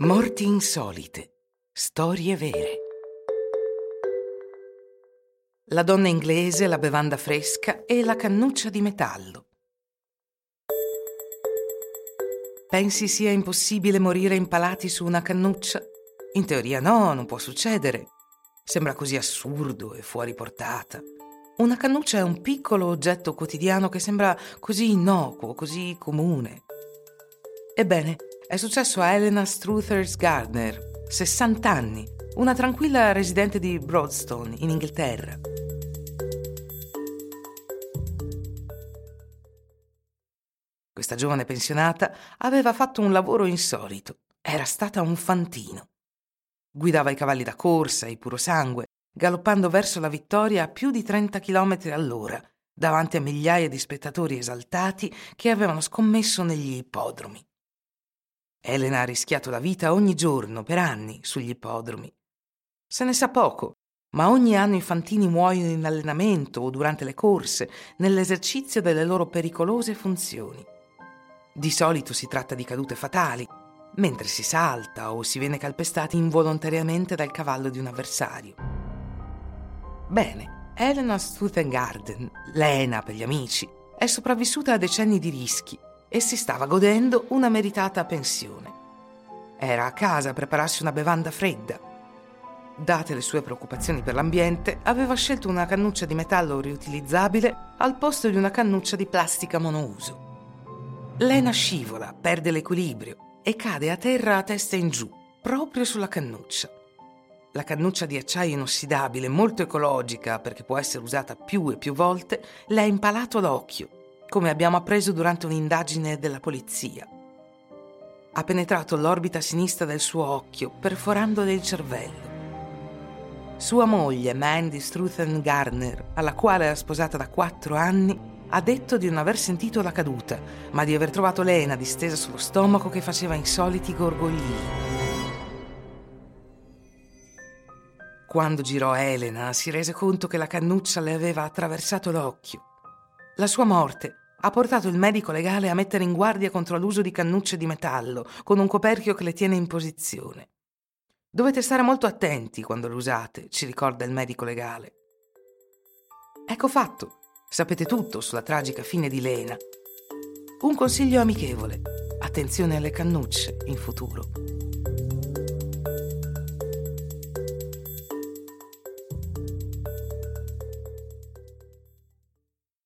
Morti insolite. Storie vere. La donna inglese, la bevanda fresca e la cannuccia di metallo. Pensi sia impossibile morire impalati su una cannuccia? In teoria no, non può succedere. Sembra così assurdo e fuori portata. Una cannuccia è un piccolo oggetto quotidiano che sembra così innocuo, così comune. Ebbene, è successo a Elena Struthers Gardner, 60 anni, una tranquilla residente di Broadstone, in Inghilterra. Questa giovane pensionata aveva fatto un lavoro insolito. Era stata un fantino. Guidava i cavalli da corsa, i purosangue, galoppando verso la vittoria a più di 30 km all'ora, davanti a migliaia di spettatori esaltati che avevano scommesso negli ippodromi. Elena ha rischiato la vita ogni giorno, per anni, sugli ippodromi. Se ne sa poco, ma ogni anno i fantini muoiono in allenamento o durante le corse, nell'esercizio delle loro pericolose funzioni. Di solito si tratta di cadute fatali, mentre si salta o si viene calpestati involontariamente dal cavallo di un avversario. Bene, Elena Stuthengarden, Lena per gli amici, è sopravvissuta a decenni di rischi e si stava godendo una meritata pensione. Era a casa a prepararsi una bevanda fredda. Date le sue preoccupazioni per l'ambiente, aveva scelto una cannuccia di metallo riutilizzabile al posto di una cannuccia di plastica monouso. Lena scivola, perde l'equilibrio e cade a terra a testa in giù, proprio sulla cannuccia. La cannuccia di acciaio inossidabile, molto ecologica perché può essere usata più e più volte, le ha impalato l'occhio, come abbiamo appreso durante un'indagine della polizia. Ha penetrato l'orbita sinistra del suo occhio, perforandole il cervello. Sua moglie, Mandy Struthen Garner, alla quale era sposata da quattro anni, ha detto di non aver sentito la caduta, ma di aver trovato Lena distesa sullo stomaco che faceva insoliti gorgoglii. Quando girò Elena si rese conto che la cannuccia le aveva attraversato l'occhio. La sua morte ha portato il medico legale a mettere in guardia contro l'uso di cannucce di metallo con un coperchio che le tiene in posizione. Dovete stare molto attenti quando le usate, ci ricorda il medico legale. Ecco fatto, sapete tutto sulla tragica fine di Lena. Un consiglio amichevole, attenzione alle cannucce in futuro.